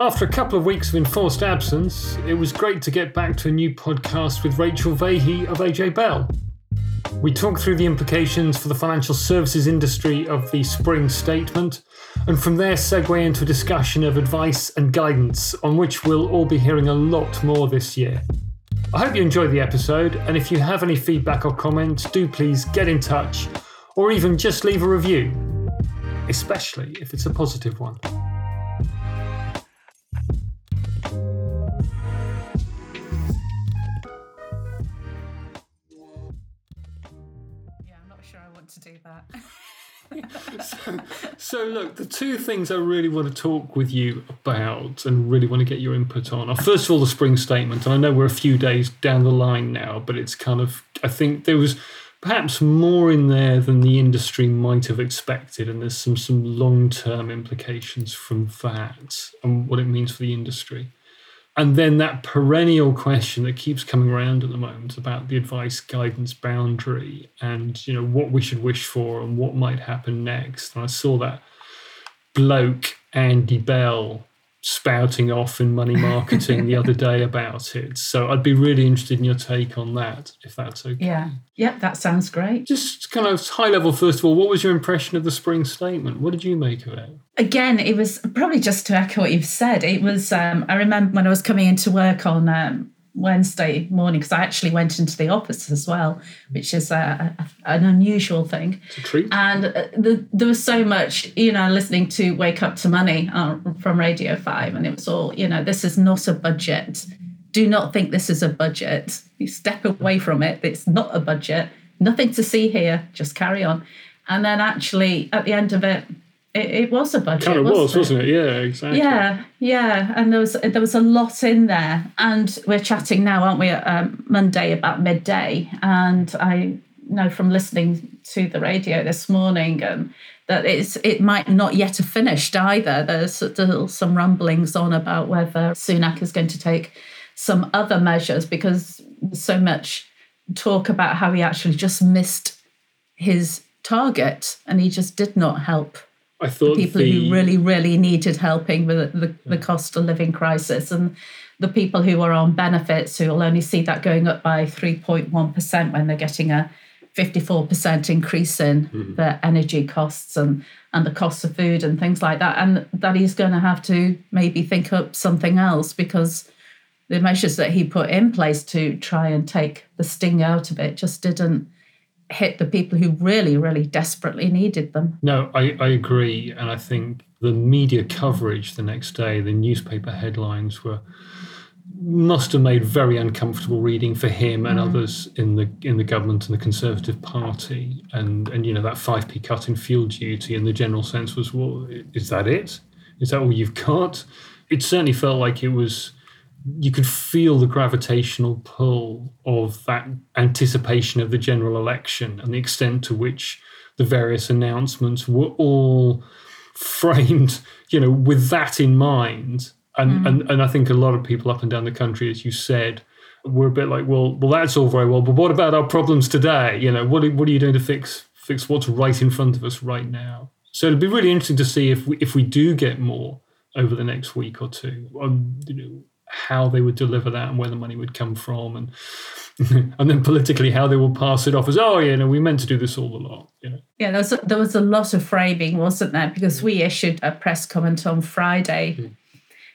After a couple of weeks of enforced absence, it was great to get back to a new podcast with Rachel Vahey of AJ Bell. We talked through the implications for the financial services industry of the spring statement, and from there segue into a discussion of advice and guidance, on which we'll all be hearing a lot more this year. I hope you enjoyed the episode, and if you have any feedback or comments, do please get in touch, or even just leave a review, especially if it's a positive one. So, so, look, the two things I really want to talk with you about and really want to get your input on are first of all the spring statement. And I know we're a few days down the line now, but it's kind of, I think there was perhaps more in there than the industry might have expected. And there's some, some long term implications from that and what it means for the industry and then that perennial question that keeps coming around at the moment about the advice guidance boundary and you know what we should wish for and what might happen next. And i saw that bloke andy bell spouting off in money marketing the other day about it. So I'd be really interested in your take on that, if that's okay. Yeah, yeah, that sounds great. Just kind of high level, first of all, what was your impression of the spring statement? What did you make of it? Again, it was probably just to echo what you've said. It was, um, I remember when I was coming into work on um, Wednesday morning because I actually went into the office as well, which is a, a, an unusual thing. And uh, the, there was so much, you know, listening to Wake Up to Money uh, from Radio 5, and it was all, you know, this is not a budget. Do not think this is a budget. You step away from it. It's not a budget. Nothing to see here. Just carry on. And then actually, at the end of it, it, it was a budget. Kind of was, wasn't it? Yeah, exactly. Yeah, yeah, and there was there was a lot in there, and we're chatting now, aren't we, um, Monday about midday, and I know from listening to the radio this morning um, that it's it might not yet have finished either. There's still some rumblings on about whether Sunak is going to take some other measures because there's so much talk about how he actually just missed his target and he just did not help I thought people the, who really, really needed helping with the, the, the cost of living crisis and the people who are on benefits who will only see that going up by 3.1% when they're getting a 54% increase in mm-hmm. their energy costs and, and the cost of food and things like that. And that he's going to have to maybe think up something else because the measures that he put in place to try and take the sting out of it just didn't hit the people who really, really desperately needed them. No, I, I agree. And I think the media coverage the next day, the newspaper headlines were must have made very uncomfortable reading for him and mm. others in the in the government and the Conservative Party. And and you know that five p cut in fuel duty in the general sense was, well, is that it? Is that all you've got? It certainly felt like it was you could feel the gravitational pull of that anticipation of the general election and the extent to which the various announcements were all framed, you know, with that in mind. And, mm. and and I think a lot of people up and down the country, as you said, were a bit like, well, well, that's all very well, but what about our problems today? You know, what are, what are you doing to fix fix what's right in front of us right now? So it'd be really interesting to see if we if we do get more over the next week or two. Um, you know, how they would deliver that and where the money would come from and and then politically how they will pass it off as oh yeah no we meant to do this all along you know? Yeah there was a, there was a lot of framing wasn't there? Because we issued a press comment on friday mm.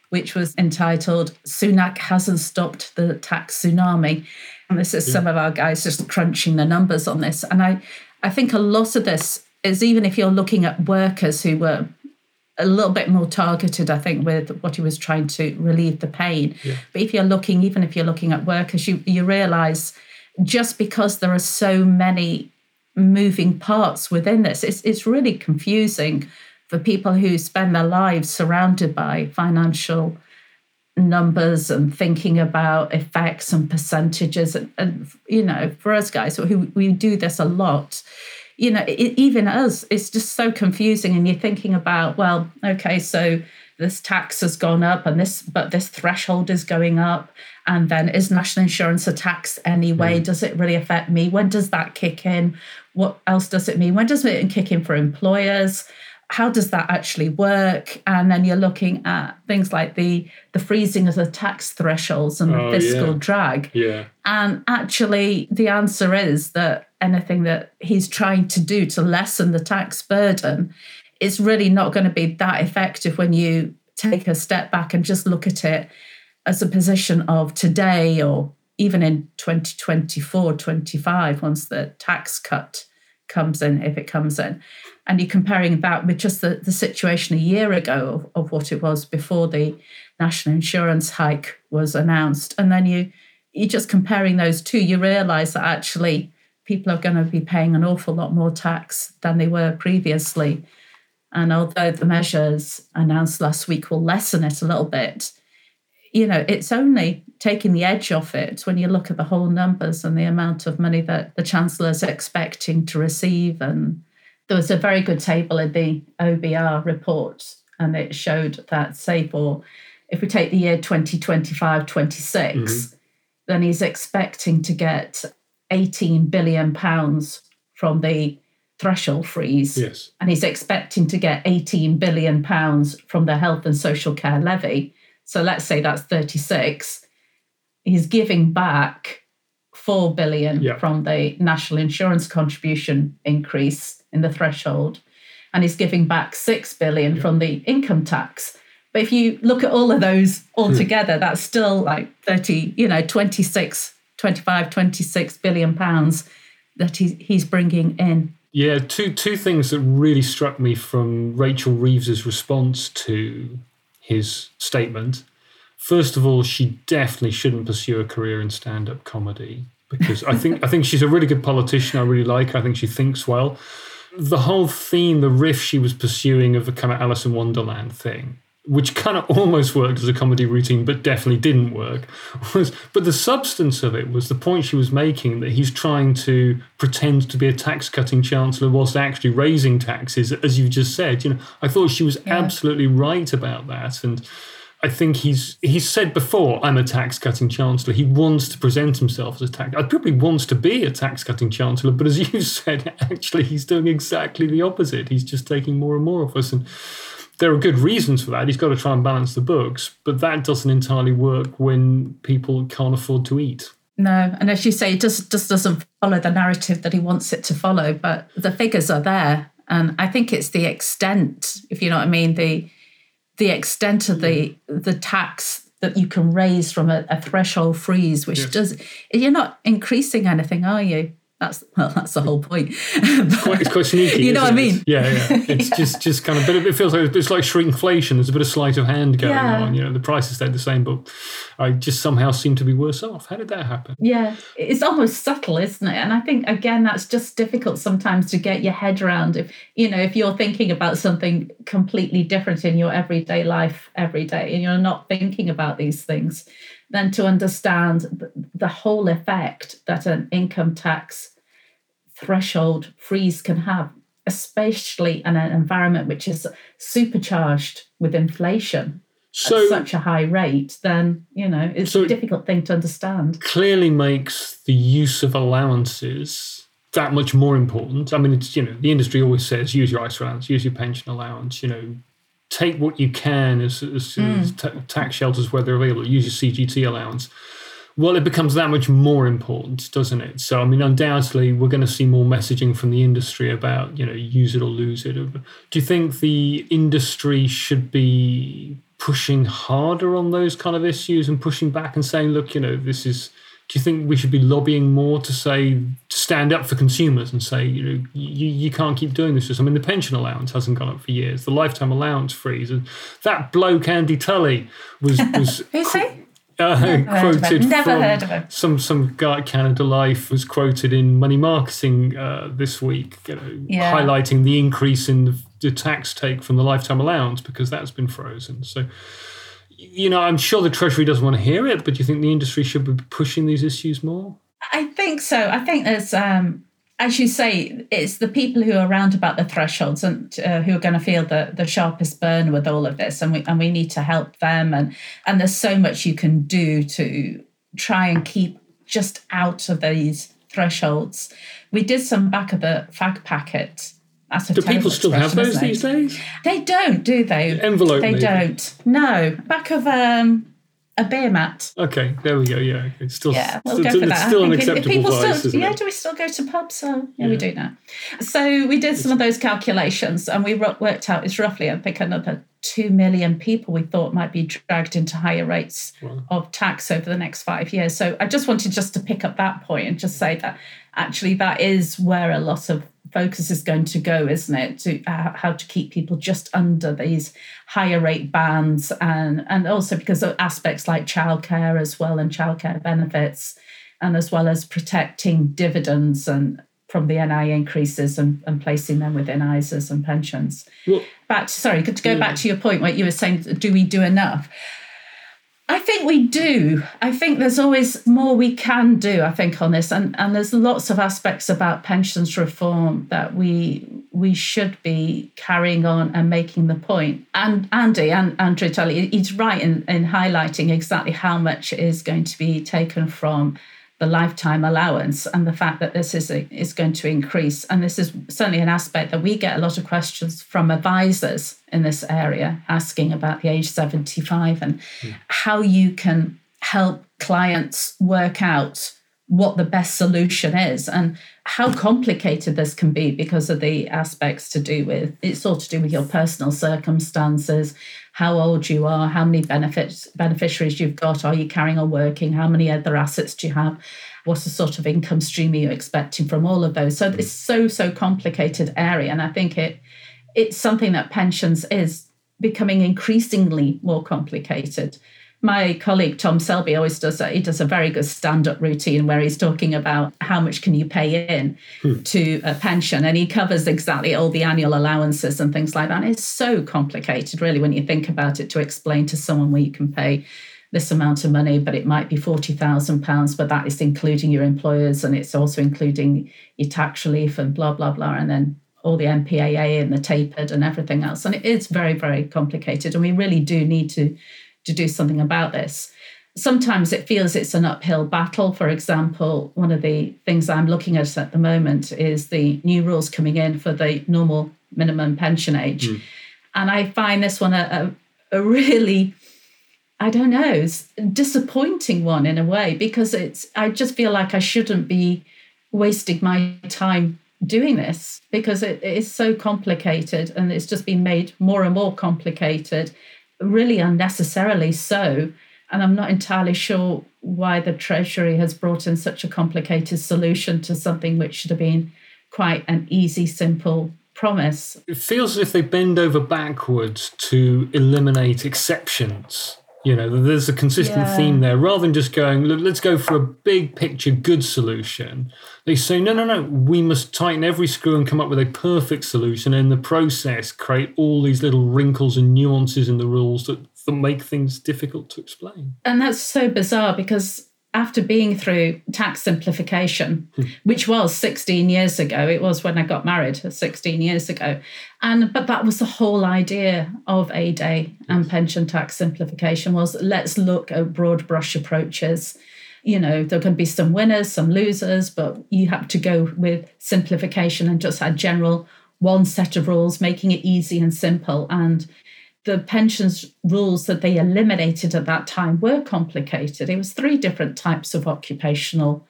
which was entitled sunak hasn't stopped the tax tsunami. And this is yeah. some of our guys just crunching the numbers on this. And i i think a lot of this is even if you're looking at workers who were a little bit more targeted, I think, with what he was trying to relieve the pain. Yeah. But if you're looking, even if you're looking at workers, you you realise just because there are so many moving parts within this, it's it's really confusing for people who spend their lives surrounded by financial numbers and thinking about effects and percentages and, and you know for us guys who we do this a lot you know, it, even us, it's just so confusing. And you're thinking about, well, okay, so this tax has gone up and this, but this threshold is going up. And then is national insurance a tax anyway? Mm. Does it really affect me? When does that kick in? What else does it mean? When does it kick in for employers? How does that actually work? And then you're looking at things like the the freezing of the tax thresholds and the Oh, fiscal yeah. drag. Yeah. And actually, the answer is that anything that he's trying to do to lessen the tax burden is really not going to be that effective when you take a step back and just look at it as a position of today or even in 2024, 25, once the tax cut comes in, if it comes in. And you're comparing that with just the, the situation a year ago of, of what it was before the national insurance hike was announced. And then you you're just comparing those two, you realize that actually people are going to be paying an awful lot more tax than they were previously. And although the measures announced last week will lessen it a little bit, you know, it's only taking the edge off it when you look at the whole numbers and the amount of money that the Chancellor is expecting to receive. And there was a very good table in the OBR report, and it showed that, say, for if we take the year 2025 26, mm-hmm. then he's expecting to get 18 billion pounds from the threshold freeze Yes. and he's expecting to get 18 billion pounds from the health and social care levy so let's say that's 36 he's giving back 4 billion Yeah. from the national insurance contribution increase in the threshold and he's giving back 6 billion from the income tax. But if you look at all of those hmm. all together that's still like 30 you know 26 25 26 billion pounds that he's, he's bringing in. Yeah, two two things that really struck me from Rachel Reeves's response to his statement. First of all, she definitely shouldn't pursue a career in stand-up comedy because I think I think she's a really good politician. I really like her. I think she thinks well. The whole theme, the riff she was pursuing of the kind of Alice in Wonderland thing, which kind of almost worked as a comedy routine, but definitely didn't work. Was but the substance of it was the point she was making that he's trying to pretend to be a tax cutting chancellor whilst actually raising taxes, as you just said. You know, I thought she was absolutely right about that, and I think he's he's said before, I'm a tax cutting chancellor. He wants to present himself as a tax. I probably wants to be a tax cutting chancellor, but as you said, actually he's doing exactly the opposite. He's just taking more and more of us, and there are good reasons for that. He's got to try and balance the books, but that doesn't entirely work when people can't afford to eat. No, and as you say, it just just doesn't follow the narrative that he wants it to follow. But the figures are there, and I think it's the extent, if you know what I mean, the the extent of the the tax that you can raise from a, a threshold freeze, which Yes. does you're not increasing anything, are you? That's well, that's the whole point. Quite, it's quite sneaky. You know what I it? mean? Yeah, yeah. It's just just kind of, but it feels like it's like shrinkflation. There's a bit of sleight of hand going Yeah. on. You know, the prices stayed the same, but I just somehow seem to be worse off. How did that happen? Yeah, it's almost subtle, isn't it? And I think again that's just difficult sometimes to get your head around. If you know, if you're thinking about something completely different in your everyday life every day, and you're not thinking about these things, then to understand the whole effect that an income tax threshold freeze can have, especially in an environment which is supercharged with inflation So at such a high rate, then you know it's So- a difficult thing to understand. clearly makes the use of allowances that much more important. I mean, it's you know the industry always says use your ISA allowance, use your pension allowance. You know, take what you can as, as, as hmm. ta- tax shelters where they're available. Use your CGT allowance. Well, it becomes that much more important, doesn't it? So, I mean, undoubtedly, we're going to see more messaging from the industry about, you know, use it or lose it. Do you think the industry should be pushing harder on those kind of issues and pushing back and saying, look, you know, this is. Do you think we should be lobbying more to say to stand up for consumers and say, you know, you, you can't keep doing this? I mean, the pension allowance hasn't gone up for years. The lifetime allowance freeze, and that bloke Andy Tully was was Who's he? uh, heard him. quoted Never from heard of him. some some guy at Canada Life was quoted in Money Marketing uh, this week, you know, Yeah. highlighting the increase in the, the tax take from the lifetime allowance because that's been frozen. So, you know, I'm sure the Treasury doesn't want to hear it, but do you think the industry should be pushing these issues more? I think so. I think there's, um, as you say, it's the people who are around about the thresholds and uh, who are going to feel the the sharpest burn with all of this, and we and we need to help them. And and there's so much you can do to try and keep just out of these thresholds. We did some back of the fag packet That's a Do people still have those these days? They don't, do they? Envelope, They maybe. don't. No. Back of um, a beer mat. Okay, there we go. Yeah, okay. still, Yeah, we'll still, go for it's that. Still an acceptable people vice, still, yeah, it? do we still go to pubs? So yeah, we do now. So we did some of those calculations, and we worked out it's roughly, I think, another two million people we thought might be dragged into higher rates Wow. of tax over the next five years. So I just wanted just to pick up that point and just say that actually that is where a lot of focus is going to go, isn't it? To uh, how to keep people just under these higher rate bands, and and also because of aspects like childcare as well and childcare benefits, and as well as protecting dividends and from the NI increases and, and placing them within ISAs and pensions. Well, Back to, sorry, could to go back to your point where you were saying, do we do enough? I think we do. I think there's always more we can do, I think, on this. And and there's lots of aspects about pensions reform that we we should be carrying on and making the point. And Andy and Andrew Tully, he's right in, in highlighting exactly how much is going to be taken from the lifetime allowance and the fact that this is a, is going to increase. And this is certainly an aspect that we get a lot of questions from advisors in this area asking about the age 75 and hmm. how you can help clients work out what the best solution is and how complicated this can be because of the aspects to do with it's all to do with your personal circumstances how old you are how many benefits beneficiaries you've got are you carrying on working how many other assets do you have what's the sort of income stream are you expecting from all of those? So mm-hmm. it's so so complicated area and i think it it's something that pensions is becoming increasingly more complicated my colleague Tom Selby always does that. He does a very good stand-up routine where he's talking about how much can you pay in hmm. to a pension, and he covers exactly all the annual allowances and things like that. And it's so complicated, really, when you think about it, to explain to someone where you can pay this amount of money, but it might be forty thousand pounds, but that is including your employers and it's also including your tax relief and blah blah blah, and then all the MPAA and the tapered and everything else. And it is very very complicated, and we really do need to to do something about this. Sometimes it feels it's an uphill battle. For example, one of the things I'm looking at at the moment is the new rules coming in for the normal minimum pension age. Hmm. And I find this one a, a, a really, I don't know, it's a disappointing one in a way because it's, I just feel like I shouldn't be wasting my time doing this because it is so complicated and it's just been made more and more complicated really unnecessarily so. And I'm not entirely sure why the Treasury has brought in such a complicated solution to something which should have been quite an easy, simple promise. it feels as if they bend over backwards to eliminate exceptions. You know, there's a consistent Yeah. theme there. Rather than just going, "Look, let's go for a big picture, good solution, they say, no, no, no, we must tighten every screw and come up with a perfect solution. And in the process, create all these little wrinkles and nuances in the rules that, that make things difficult to explain. And that's so bizarre because after being through tax simplification, hmm. which was 16 years ago, it was when I got married 16 years ago. And but that was the whole idea of A Day and pension tax simplification was let's look at broad brush approaches. You know, there can be some winners, some losers, but you have to go with simplification and just had general one set of rules, making it easy and simple. And the pensions rules that they eliminated at that time were complicated. It was three different types of occupational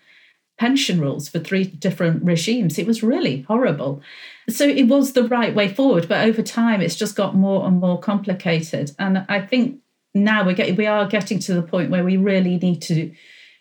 pension rules for three different regimes. It was really horrible. So it was the right way forward, but over time it's just got more and more complicated. And I think now we're getting we are getting to the point where we really need to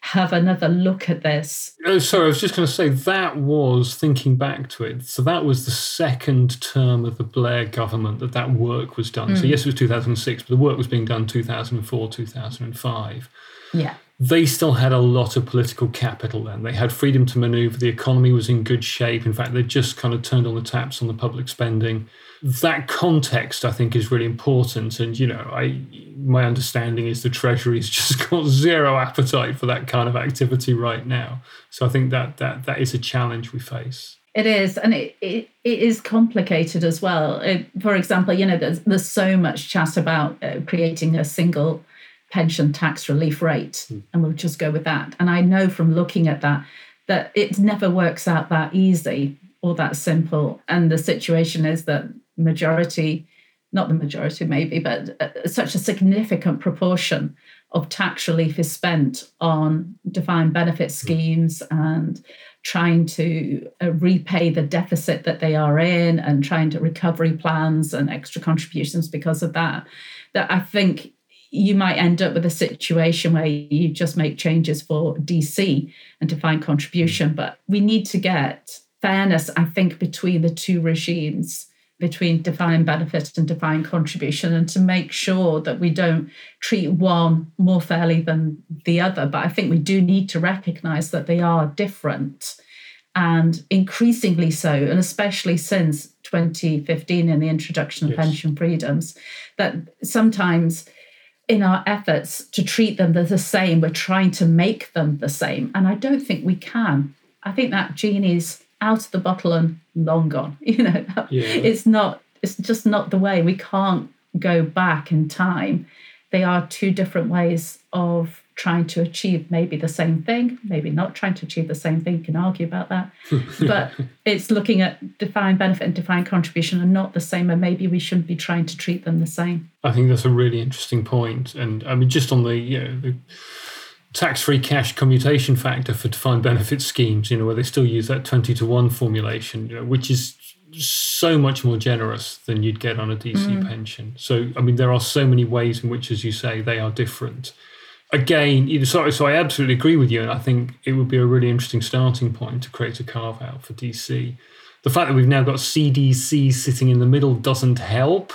have another look at this. Oh, sorry, I was just going to say that was thinking back to it. So that was the second term of the Blair government that that work was done. So hmm. yes, it was 2006, but the work was being done 2004, 2005. Yeah. They still had a lot of political capital then. They had freedom to maneuver. The economy was in good shape. In fact, they just kind of turned on the taps on the public spending. That context, I think, is really important. And you know, I my understanding is the Treasury's just got zero appetite for that kind of activity right now. So I think that that that is a challenge we face. It is, and it, it, it is complicated as well. It, for example, you know, there's, there's so much chat about uh, creating a single pension tax relief rate, and we'll just go with that. And I know from looking at that that it never works out that easy or that simple. And the situation is that majority, not the majority maybe, but uh, such a significant proportion of tax relief is spent on defined benefit schemes and trying to uh, repay the deficit that they are in and trying to recovery plans and extra contributions because of that that i think you might end up with a situation where you just make changes for dc and defined contribution but we need to get fairness i think between the two regimes between defined benefit and defined contribution and to make sure that we don't treat one more fairly than the other. But I think we do need to recognize that they are different and increasingly so, and especially since 2015 in the introduction of yes. pension freedoms, that sometimes in our efforts to treat them the same, we're trying to make them the same. And I don't think we can. I think that genie's out of the bottle and long gone. You know, yeah. it's not. It's just not the way. We can't go back in time. They are two different ways of trying to achieve maybe the same thing, maybe not trying to achieve the same thing. You can argue about that, but it's looking at defined benefit and defined contribution are not the same, and maybe we shouldn't be trying to treat them the same. I think that's a really interesting point, and I mean, just on the you know the tax-free cash commutation factor for defined benefit schemes, you know, where they still use that 20 to 1 formulation, you know, which is so much more generous than you'd get on a DC mm. pension. So, I mean, there are so many ways in which, as you say, they are different. Again, you know, so, so I absolutely agree with you, and I think it would be a really interesting starting point to create a carve out for DC. The fact that we've now got CDC sitting in the middle doesn't help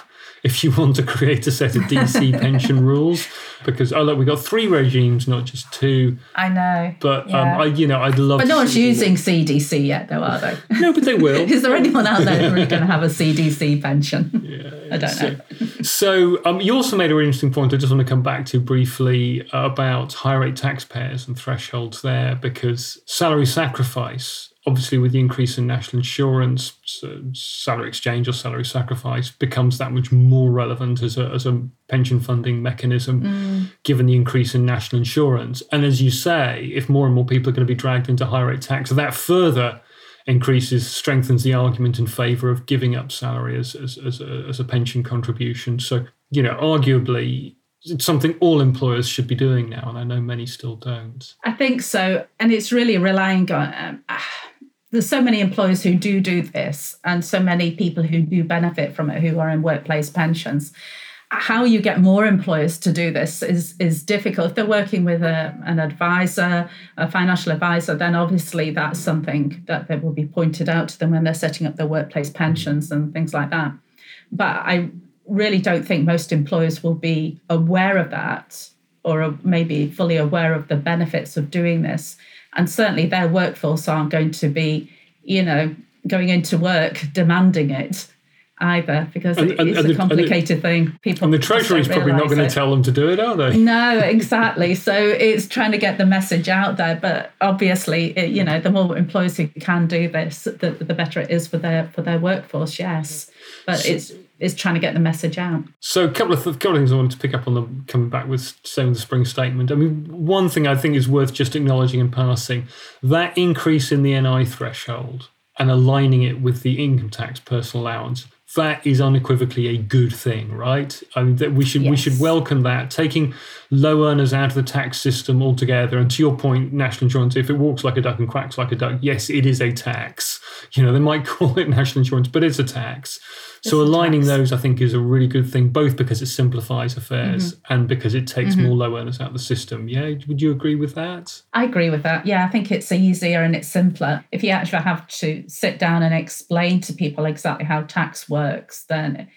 if you want to create a set of DC pension rules, because oh look, we got three regimes, not just two. I know, but um, yeah. um, I, you know, I'd love. But no one's using CDC yet, though, are they? no, but they will. Is there anyone out there who's going to have a CDC pension? Yeah, I don't so, know. so um, you also made a really interesting point. I just want to come back to briefly about high rate taxpayers and thresholds there, because salary sacrifice obviously with the increase in national insurance, so salary exchange or salary sacrifice becomes that much more relevant as a, as a pension funding mechanism, mm. given the increase in national insurance. And as you say, if more and more people are going to be dragged into high rate tax, that further increases, strengthens the argument in favour of giving up salary as, as, as, a, as a pension contribution. So, you know, arguably, it's something all employers should be doing now, and I know many still don't. I think so, and it's really relying on. Um, there's so many employers who do do this and so many people who do benefit from it who are in workplace pensions. How you get more employers to do this is is difficult. If they're working with a, an advisor a financial advisor then obviously that's something that, they will be pointed out to them when they're setting up their workplace pensions and things like that. But i really don't think most employers will be aware of that or maybe fully aware of the benefits of doing this and certainly their workforce aren't going to be, you know, going into work demanding it either because and, and, it's and a complicated thing. People and the Treasury is probably not going to tell them to do it, are they? No, exactly. so it's trying to get the message out there. But obviously, it, you know, the more employers who can do this, the, the better it is for their for their workforce. Yes, but so, it's is trying to get the message out. So a couple of th- couple of things I wanted to pick up on the coming back with saying the spring statement. I mean, one thing I think is worth just acknowledging and passing that increase in the NI threshold and aligning it with the income tax personal allowance that is unequivocally a good thing, right? I mean, that we should yes. we should welcome that. Taking low earners out of the tax system altogether, and to your point, national insurance, if it walks like a duck and quacks like a duck, yes, it is a tax. You know, they might call it national insurance, but it's a tax so aligning those, I think, is a really good thing, both because it simplifies affairs mm-hmm. and because it takes mm-hmm. more low earners out of the system. Yeah, would you agree with that? I agree with that. Yeah, I think it's easier and it's simpler. If you actually have to sit down and explain to people exactly how tax works, then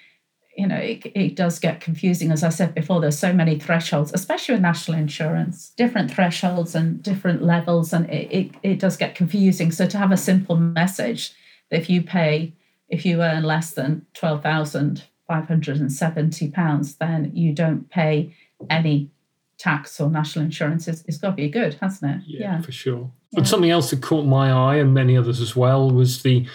you know it, it does get confusing as i said before there's so many thresholds especially with national insurance different thresholds and different levels and it, it, it does get confusing so to have a simple message that if you pay if you earn less than £12,570, then you don't pay any tax or national insurance. It's, it's got to be good, hasn't it? Yeah, yeah. for sure. Yeah. But something else that caught my eye and many others as well was the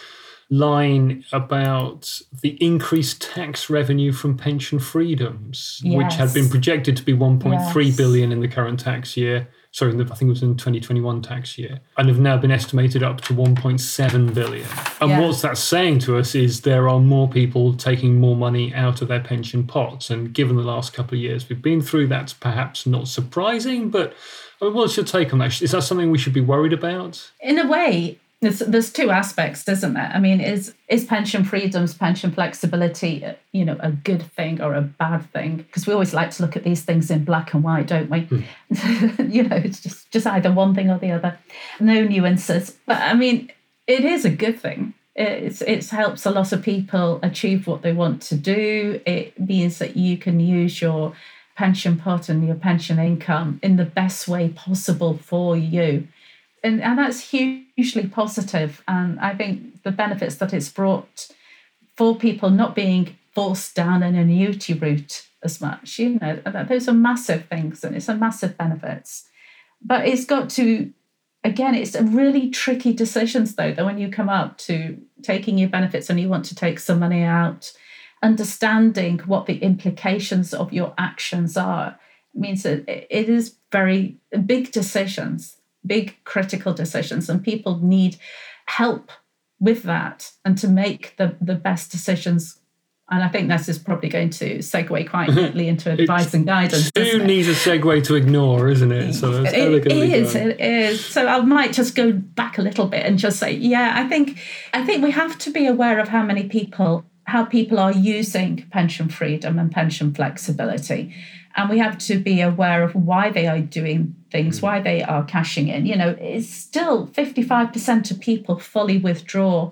line about the increased tax revenue from pension freedoms, yes. which had been projected to be 1.3 yes. billion in the current tax year sorry, I think it was in 2021 tax year, and have now been estimated up to 1.7 billion. And what's that saying to us is there are more people taking more money out of their pension pots. And given the last couple of years we've been through, that's perhaps not surprising. But I mean, what's your take on that? Is that something we should be worried about? in a way there's, there's two aspects isn't there? I mean is is pension freedoms pension flexibility you know a good thing or a bad thing? Because we always like to look at these things in black and white don't we? Hmm. You know it's just just either one thing or the other. No nuances. But i mean it is a good thing. It's it helps a lot of people achieve what they want to do. It means that you can use your pension pot and your pension income in the best way possible for you and, and that's hugely positive. And I think the benefits that it's brought for people not being forced down an annuity route as much, you know, those are massive things and it's a massive benefits. But it's got to, again, it's a really tricky decisions though, that when you come up to taking your benefits and you want to take some money out, understanding what the implications of your actions are means that it is very big decisions, big critical decisions, and people need help with that and to make the, the best decisions. And I think this is probably going to segue quite mm-hmm. neatly into advice and guidance. Who needs a segue to ignore, isn't it? So it's It is, done. it is. So I might just go back a little bit and just say, yeah, I think I think we have to be aware of how many people how people are using pension freedom and pension flexibility. And we have to be aware of why they are doing things, why they are cashing in. You know, it's still 55% of people fully withdraw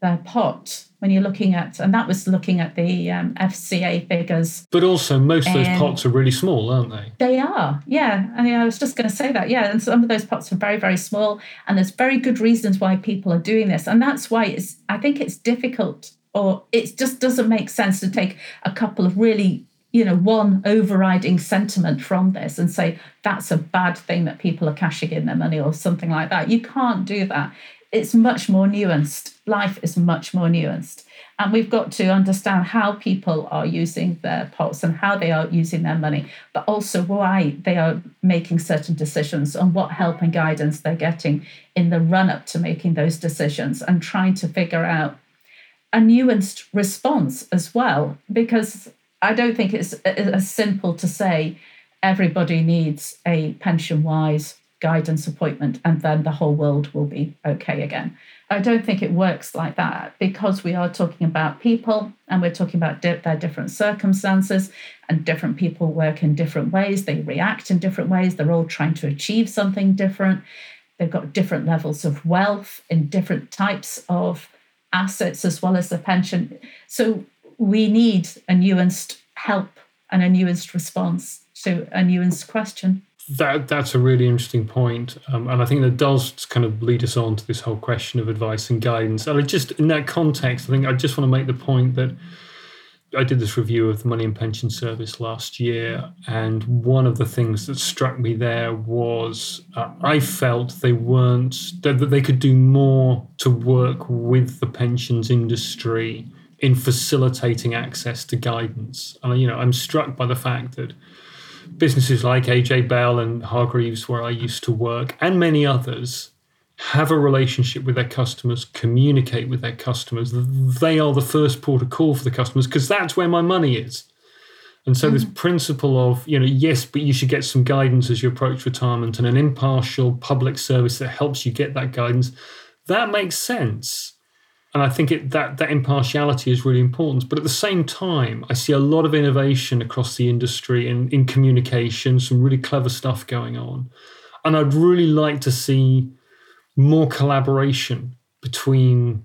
their pot when you're looking at, and that was looking at the um, FCA figures But also, most of those And- pots are really small, aren't they? they are, yeah. I mean, I was just going to say that, yeah. And some of those pots are very, very small, and there's very good reasons why people are doing this, and that's why it's. I think it's difficult, or it just doesn't make sense to take a couple of really, you know, one overriding sentiment from this and say that's a bad thing that people are cashing in their money or something like that. You can't do that. It's much more nuanced. Life is much more nuanced. And we've got to understand how people are using their pots and how they are using their money, but also why they are making certain decisions and what help and guidance they're getting in the run up to making those decisions and trying to figure out a nuanced response as well. Because I don't think it's as simple to say everybody needs a pension wise guidance appointment and then the whole world will be okay again. I don't think it works like that because we are talking about people and we're talking about di- their different circumstances and different people work in different ways. They react in different ways. They're all trying to achieve something different. They've got different levels of wealth in different types of assets as well as the pension. So we need a nuanced help and a nuanced response to a nuanced question. That that's a really interesting point, um, and I think that does kind of lead us on to this whole question of advice and guidance. And I just, in that context, I think I just want to make the point that I did this review of the Money and Pension Service last year, and one of the things that struck me there was uh, I felt they weren't that, they could do more to work with the pensions industry in facilitating access to guidance. And you know, I'm struck by the fact that businesses like AJ Bell and Hargreaves, where I used to work, and many others, have a relationship with their customers, communicate with their customers. They are the first port of call for the customers because that's where my money is. And so, this mm. principle of, you know, yes, but you should get some guidance as you approach retirement and an impartial public service that helps you get that guidance, that makes sense. And I think it, that that impartiality is really important. But at the same time, I see a lot of innovation across the industry in, in communication, some really clever stuff going on. And I'd really like to see more collaboration between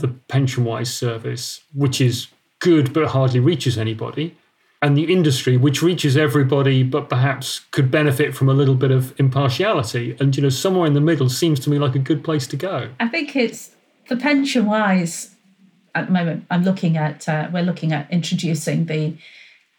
the pension-wise service, which is good but hardly reaches anybody, and the industry, which reaches everybody but perhaps could benefit from a little bit of impartiality. And you know, somewhere in the middle seems to me like a good place to go. I think it's the pension wise. At the moment, I'm looking at uh, we're looking at introducing the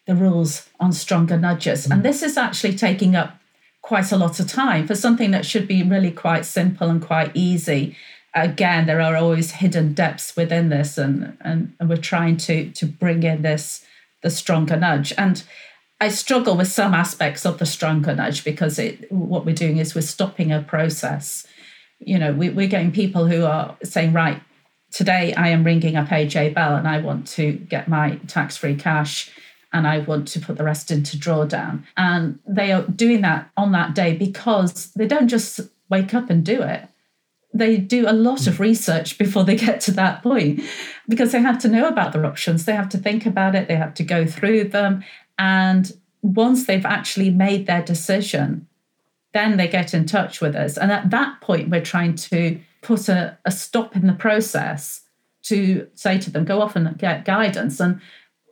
the rules on stronger nudges, and this is actually taking up quite a lot of time for something that should be really quite simple and quite easy. Again, there are always hidden depths within this, and and, and we're trying to to bring in this the stronger nudge. And I struggle with some aspects of the stronger nudge because it what we're doing is we're stopping a process. You know, we, we're getting people who are saying, right, today I am ringing up AJ Bell and I want to get my tax free cash and I want to put the rest into drawdown. And they are doing that on that day because they don't just wake up and do it. They do a lot of hmm. research before they get to that point because they have to know about their options. They have to think about it, they have to go through them. And once they've actually made their decision, then they get in touch with us. And at that point, we're trying to put a, a stop in the process to say to them, go off and get guidance. And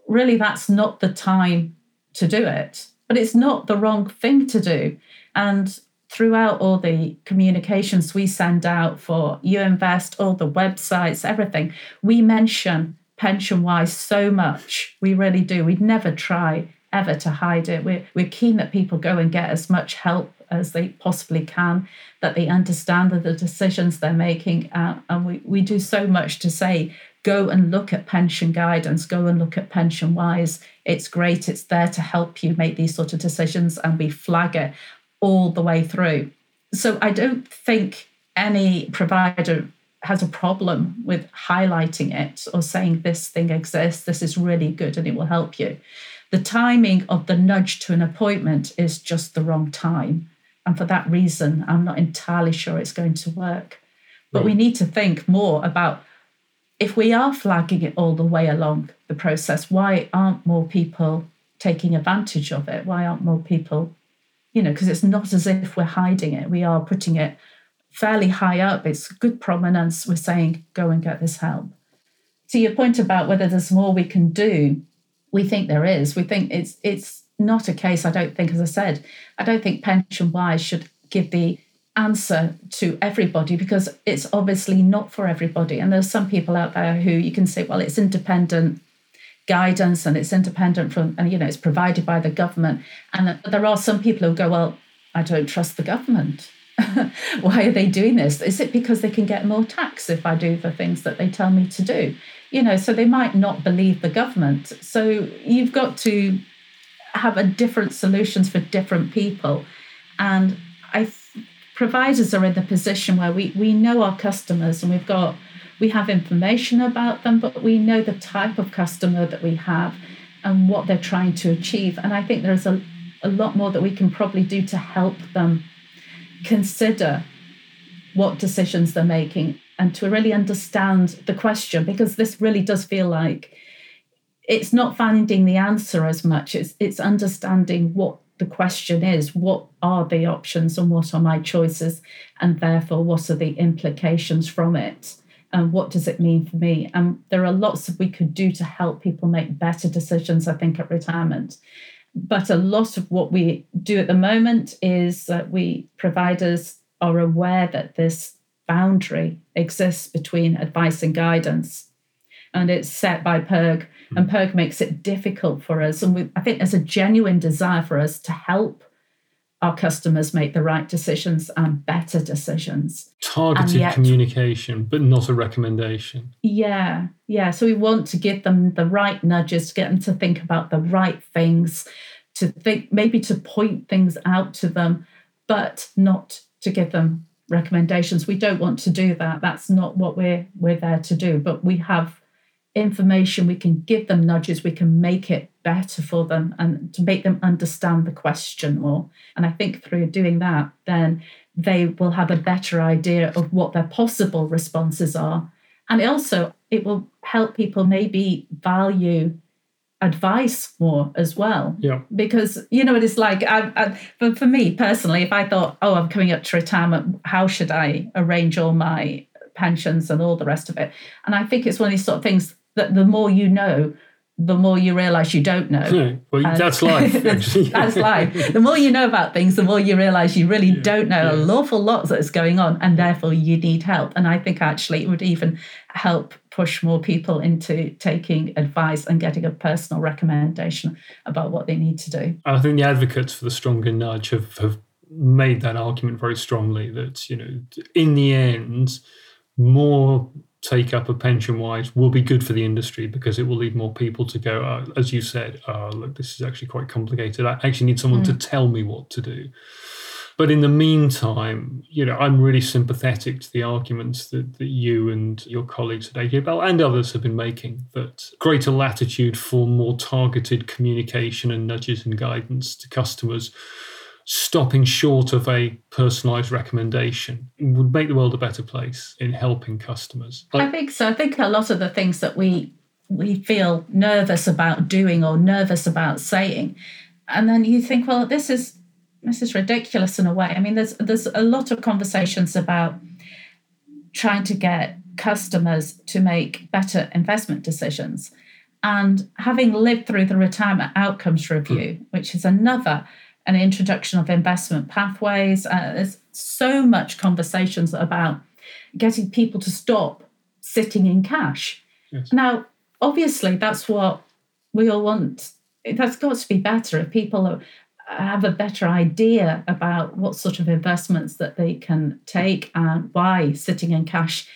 really, that's not the time to do it. But it's not the wrong thing to do. And throughout all the communications we send out for Youinvest all the websites, everything, we mention pension wise so much. We really do. We'd never try ever to hide it. We're, we're keen that people go and get as much help as they possibly can, that they understand that the decisions they're making. Uh, and we, we do so much to say, go and look at pension guidance, go and look at pension wise. It's great, it's there to help you make these sort of decisions, and we flag it all the way through. So I don't think any provider has a problem with highlighting it or saying this thing exists, this is really good and it will help you. The timing of the nudge to an appointment is just the wrong time. And for that reason, I'm not entirely sure it's going to work. But right. we need to think more about if we are flagging it all the way along the process, why aren't more people taking advantage of it? Why aren't more people, you know, because it's not as if we're hiding it. We are putting it fairly high up. It's good prominence. We're saying, go and get this help. To your point about whether there's more we can do, we think there is. We think it's it's not a case, I don't think, as I said, I don't think Pension Wise should give the answer to everybody because it's obviously not for everybody. And there's some people out there who you can say, well, it's independent guidance and it's independent from, and you know, it's provided by the government. And there are some people who go, well, I don't trust the government. Why are they doing this? Is it because they can get more tax if I do the things that they tell me to do? You know, so they might not believe the government. So you've got to have a different solutions for different people. And I providers are in the position where we, we know our customers and we've got we have information about them, but we know the type of customer that we have and what they're trying to achieve. And I think there's a, a lot more that we can probably do to help them consider what decisions they're making and to really understand the question because this really does feel like it's not finding the answer as much it's it's understanding what the question is what are the options and what are my choices? And therefore what are the implications from it? And what does it mean for me? And there are lots that we could do to help people make better decisions i think at retirement. But a lot of what we do at the moment is that we providers are aware that this boundary exists between advice and guidance. And it's set by And PERG makes it difficult for us. And we, I think there's a genuine desire for us to help our customers make the right decisions and better decisions. Targeted yet, communication, but not a recommendation. Yeah, yeah. So we want to give them the right nudges to get them to think about the right things, to think maybe to point things out to them, but not to give them recommendations. We don't want to do that. That's not what we're we're there to do. But we have information, we can give them nudges, we can make it better for them and to make them understand the question more. And I think through doing that, then they will have a better idea of what their possible responses are. And also, it will help people maybe value advice more as well. Yeah. Because, you know, it is like, I, I, for, for me personally, if I thought, oh, I'm coming up to retirement, how should I arrange all my pensions and all the rest of it? And I think it's one of these sort of things that the more you know, the more you realize you don't know. Yeah, well, that's life. that's life. The more you know about things, the more you realize you really yeah, don't know yeah. an awful lot that's going on, and therefore you need help. And I think actually it would even help push more people into taking advice and getting a personal recommendation about what they need to do. I think the advocates for the stronger nudge have, have made that argument very strongly that, you know, in the end, more take up of pension wise will be good for the industry because it will lead more people to go, uh, as you said, oh, look, this is actually quite complicated. I actually need someone mm. to tell me what to do. But in the meantime, you know, I'm really sympathetic to the arguments that, that you and your colleagues at AJ Bell and others have been making that greater latitude for more targeted communication and nudges and guidance to customers stopping short of a personalized recommendation would make the world a better place in helping customers. I think so. I think a lot of the things that we we feel nervous about doing or nervous about saying, and then you think, well, this is this is ridiculous in a way. I mean, there's there's a lot of conversations about trying to get customers to make better investment decisions. And having lived through the retirement outcomes review, hmm. which is another an introduction of investment pathways. Uh, there's so much conversations about getting people to stop sitting in cash. Yes. Now, obviously, that's what we all want. That's got to be better if people have a better idea about what sort of investments that they can take and why sitting in cash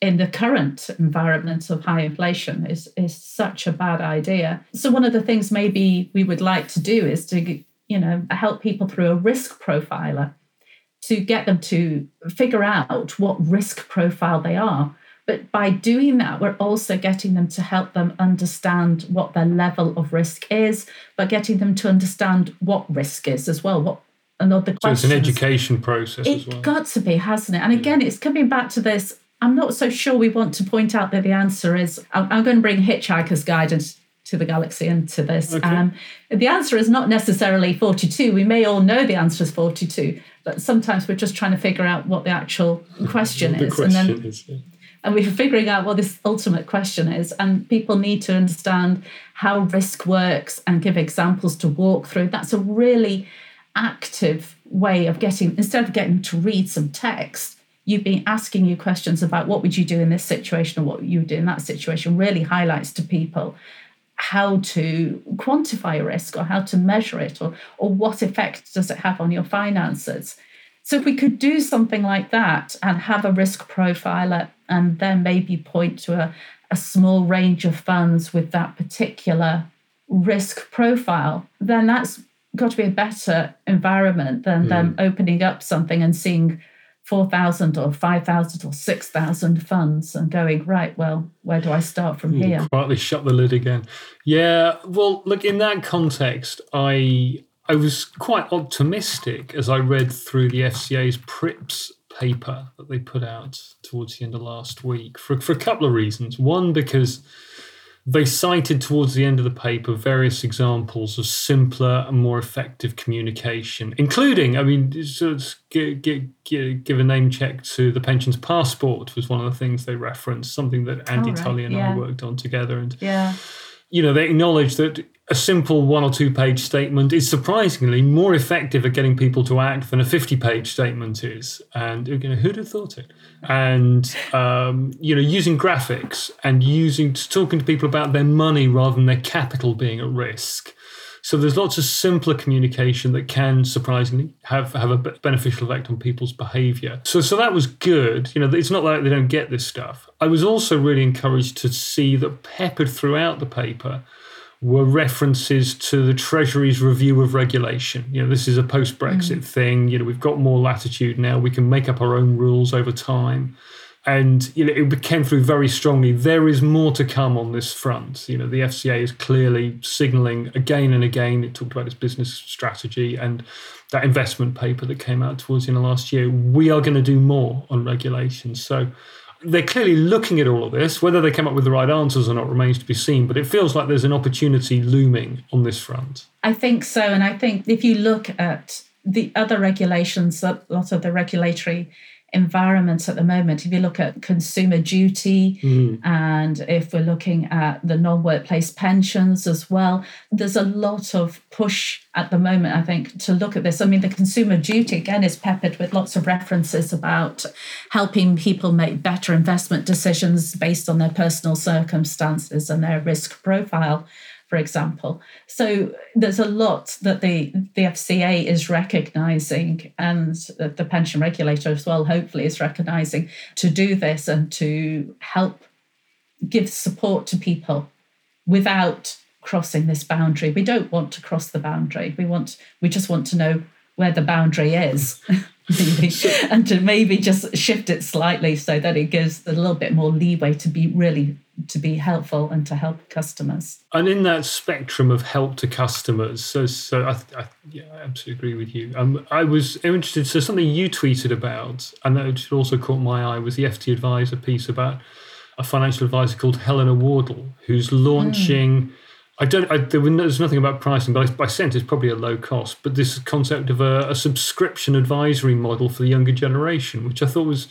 in the current environment of high inflation is, is such a bad idea. So, one of the things maybe we would like to do is to you know, help people through a risk profiler to get them to figure out what risk profile they are. But by doing that, we're also getting them to help them understand what their level of risk is, but getting them to understand what risk is as well. What another so it's an education process it's well. It's got to be, hasn't it? And again, it's coming back to this. I'm not so sure we want to point out that the answer is. I'm, I'm going to bring Hitchhiker's Guide to the galaxy and to this. Okay. Um, the answer is not necessarily 42. We may all know the answer is 42, but sometimes we're just trying to figure out what the actual question the is. Question and then is, yeah. and we're figuring out what this ultimate question is. And people need to understand how risk works and give examples to walk through. That's a really active way of getting, instead of getting to read some text, you've been asking you questions about what would you do in this situation or what you would do in that situation really highlights to people how to quantify a risk or how to measure it or, or what effect does it have on your finances. So if we could do something like that and have a risk profiler and then maybe point to a, a small range of funds with that particular risk profile, then that's got to be a better environment than mm. them opening up something and seeing 4,000 or 5,000 or 6,000 funds and going, right, well, where do I start from here? Quietly shut the lid again. Yeah, well, look, in that context, I I was quite optimistic as I read through the FCA's PRIPS paper that they put out towards the end of last week for, for a couple of reasons. One, because they cited towards the end of the paper various examples of simpler and more effective communication, including, I mean, so give, give, give, a name check to the pensions passport was one of the things they referenced, something that Andy oh, right. Tully and yeah. I worked on together. And yeah you know, they acknowledged that a simple one or two page statement is surprisingly more effective at getting people to act than a 50 page statement is. And you know, who'd have thought it? And, um, you know, using graphics and using talking to people about their money rather than their capital being at risk. So there's lots of simpler communication that can surprisingly have, have a beneficial effect on people's behavior. So so that was good. You know, it's not like they don't get this stuff. I was also really encouraged to see that peppered throughout the paper were references to the Treasury's review of regulation. You know, this is a post Brexit mm. thing. You know, we've got more latitude now. We can make up our own rules over time and you know it came through very strongly. There is more to come on this front. You know, the FCA is clearly signalling again and again. It talked about its business strategy and that investment paper that came out towards the end of last year. We are going to do more on regulation. So they're clearly looking at all of this. Whether they come up with the right answers or not remains to be seen. But it feels like there's an opportunity looming on this front. I think so, and I think if you look at the other regulations, a lot of the regulatory environment at the moment. If you look at consumer duty, mm. and if we're looking at the non workplace pensions as well, there's a lot of push at the moment, I think, to look at this. I mean, the consumer duty, again, is peppered with lots of references about helping people make better investment decisions based on their personal circumstances and their risk profile for example. So there's a lot that the, the FCA is recognizing and the pension regulator as well, hopefully, is recognizing to do this and to help give support to people without crossing this boundary. We don't want to cross the boundary. We want we just want to know where the boundary is. and to maybe just shift it slightly so that it gives a little bit more leeway to be really to be helpful and to help customers. And in that spectrum of help to customers, so so I, I yeah, I absolutely agree with you. Um, I was interested. So something you tweeted about, and that also caught my eye, was the FT Adviser piece about a financial advisor called Helena Wardle, who's launching. Mm. I don't. I, there was, there's nothing about pricing, but I, I sense it's probably a low cost. But this concept of a, a subscription advisory model for the younger generation, which I thought was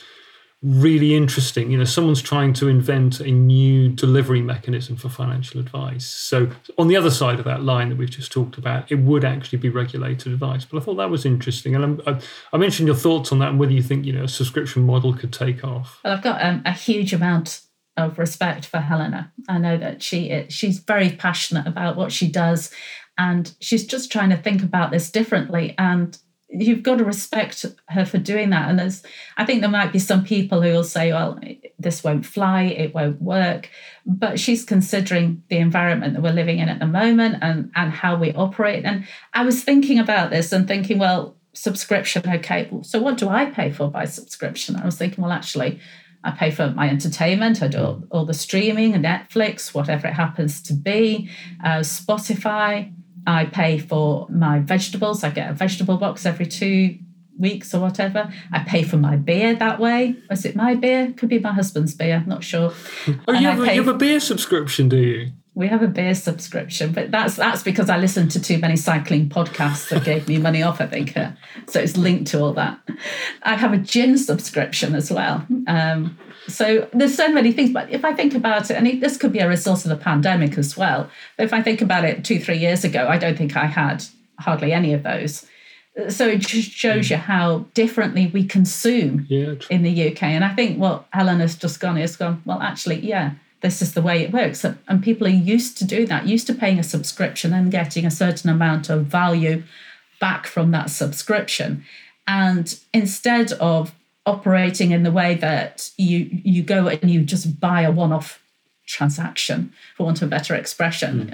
really interesting. You know, someone's trying to invent a new delivery mechanism for financial advice. So, on the other side of that line that we've just talked about, it would actually be regulated advice. But I thought that was interesting, and I, I mentioned your thoughts on that and whether you think you know a subscription model could take off. Well, I've got um, a huge amount of respect for Helena. I know that she she's very passionate about what she does, and she's just trying to think about this differently. And you've got to respect her for doing that. And there's, I think there might be some people who will say, well, this won't fly, it won't work. But she's considering the environment that we're living in at the moment and, and how we operate. And I was thinking about this and thinking, well, subscription, okay, so what do I pay for by subscription? I was thinking, well, actually, I pay for my entertainment. I do all, all the streaming, and Netflix, whatever it happens to be, uh, Spotify. I pay for my vegetables. I get a vegetable box every two weeks or whatever. I pay for my beer that way. Is it my beer? Could be my husband's beer. I'm not sure. Oh, you have, a, you have a beer subscription, do you? We have a beer subscription, but that's that's because I listened to too many cycling podcasts that gave me money off. I think uh, so. It's linked to all that. I have a gin subscription as well. Um, so there's so many things. But if I think about it, and this could be a result of the pandemic as well. But if I think about it, two three years ago, I don't think I had hardly any of those. So it just shows you how differently we consume yeah, in the UK. And I think what Helen has just gone is gone. Well, actually, yeah this is the way it works. And people are used to do that, used to paying a subscription and getting a certain amount of value back from that subscription. And instead of operating in the way that you you go and you just buy a one-off transaction, for want of a better expression. Mm.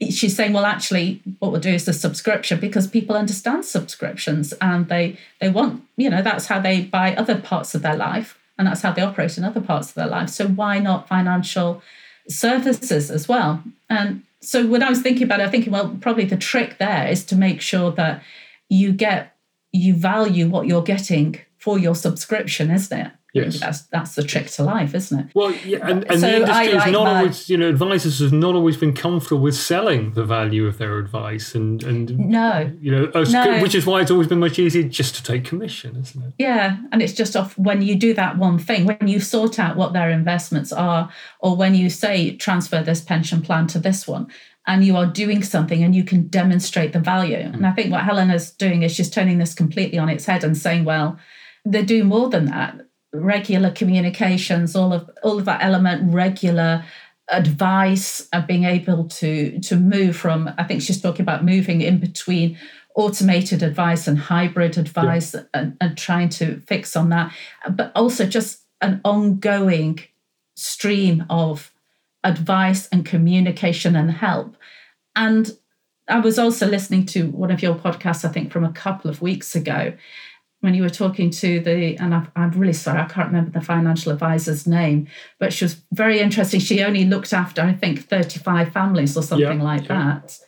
And she's saying, well, actually, what we'll do is the subscription because people understand subscriptions and they they want, you know, that's how they buy other parts of their life and that's how they operate in other parts of their life. So why not financial services as well? And so when I was thinking about it, I'm thinking, well, probably the trick there is to make sure that you get you value what you're getting for your subscription, isn't it? Yes. That's that's the trick to life, isn't it? Well, yeah, and, and so the industry has not my... always, you know, advisors have not always been comfortable with selling the value of their advice, and and no, you know, no. which is why it's always been much easier just to take commission, isn't it? Yeah, and it's just off when you do that one thing, when you sort out what their investments are, or when you say transfer this pension plan to this one, and you are doing something and you can demonstrate the value. Mm. And I think what Helena's doing is she's turning this completely on its head and saying, well, they do more than that regular communications, all of all of that element, regular advice and being able to to move from I think she's talking about moving in between automated advice and hybrid advice yeah. and, and trying to fix on that, but also just an ongoing stream of advice and communication and help. And I was also listening to one of your podcasts, I think, from a couple of weeks ago, when you were talking to the, and i am really sorry, I can't remember the financial advisor's name, but she was very interesting. She only looked after, I think, 35 families or something yeah, like yeah. that.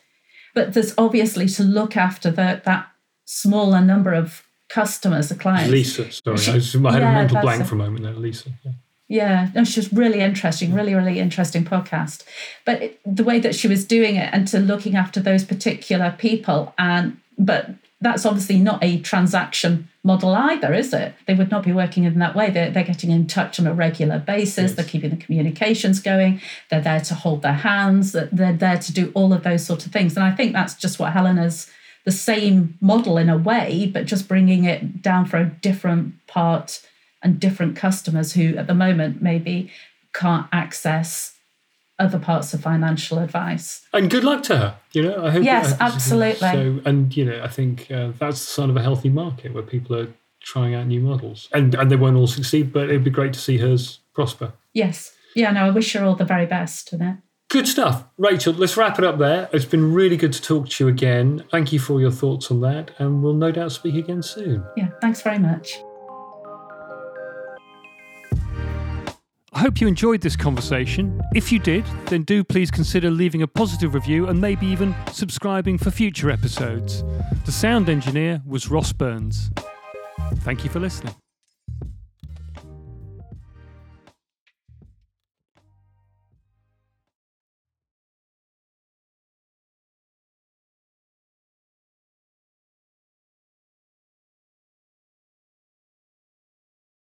But there's obviously to look after the, that smaller number of customers, the clients. Lisa, sorry, she, I, was, I, had yeah, a mental blank a, for a moment there, Lisa. Yeah. Yeah, no, she was really interesting, really, really interesting podcast. But it, the way that she was doing it and to looking after those particular people, and but that's obviously not a transaction model either, is it? They would not be working in that way. They're, they're getting in touch on a regular basis. Yes. They're keeping the communications going. They're there to hold their hands. They're there to do all of those sort of things. And I think that's just what Helena's the same model in a way, but just bringing it down for a different part and different customers who at the moment maybe can't access other parts of financial advice. And good luck to her. You know, I hope. Yes, absolutely. So, and you know, I think uh, that's the sign of a healthy market where people are trying out new models, and and they won't all succeed, but it'd be great to see hers prosper. Yes. Yeah, no, I wish her all the very best it. Good stuff. Rachel, let's wrap it up there. It's been really good to talk to you again. Thank you for your thoughts on that, and we'll no doubt speak again soon. Yeah, thanks very much. I hope you enjoyed this conversation. If you did, then do please consider leaving a positive review and maybe even subscribing for future episodes. The sound engineer was Ross Burns. Thank you for listening.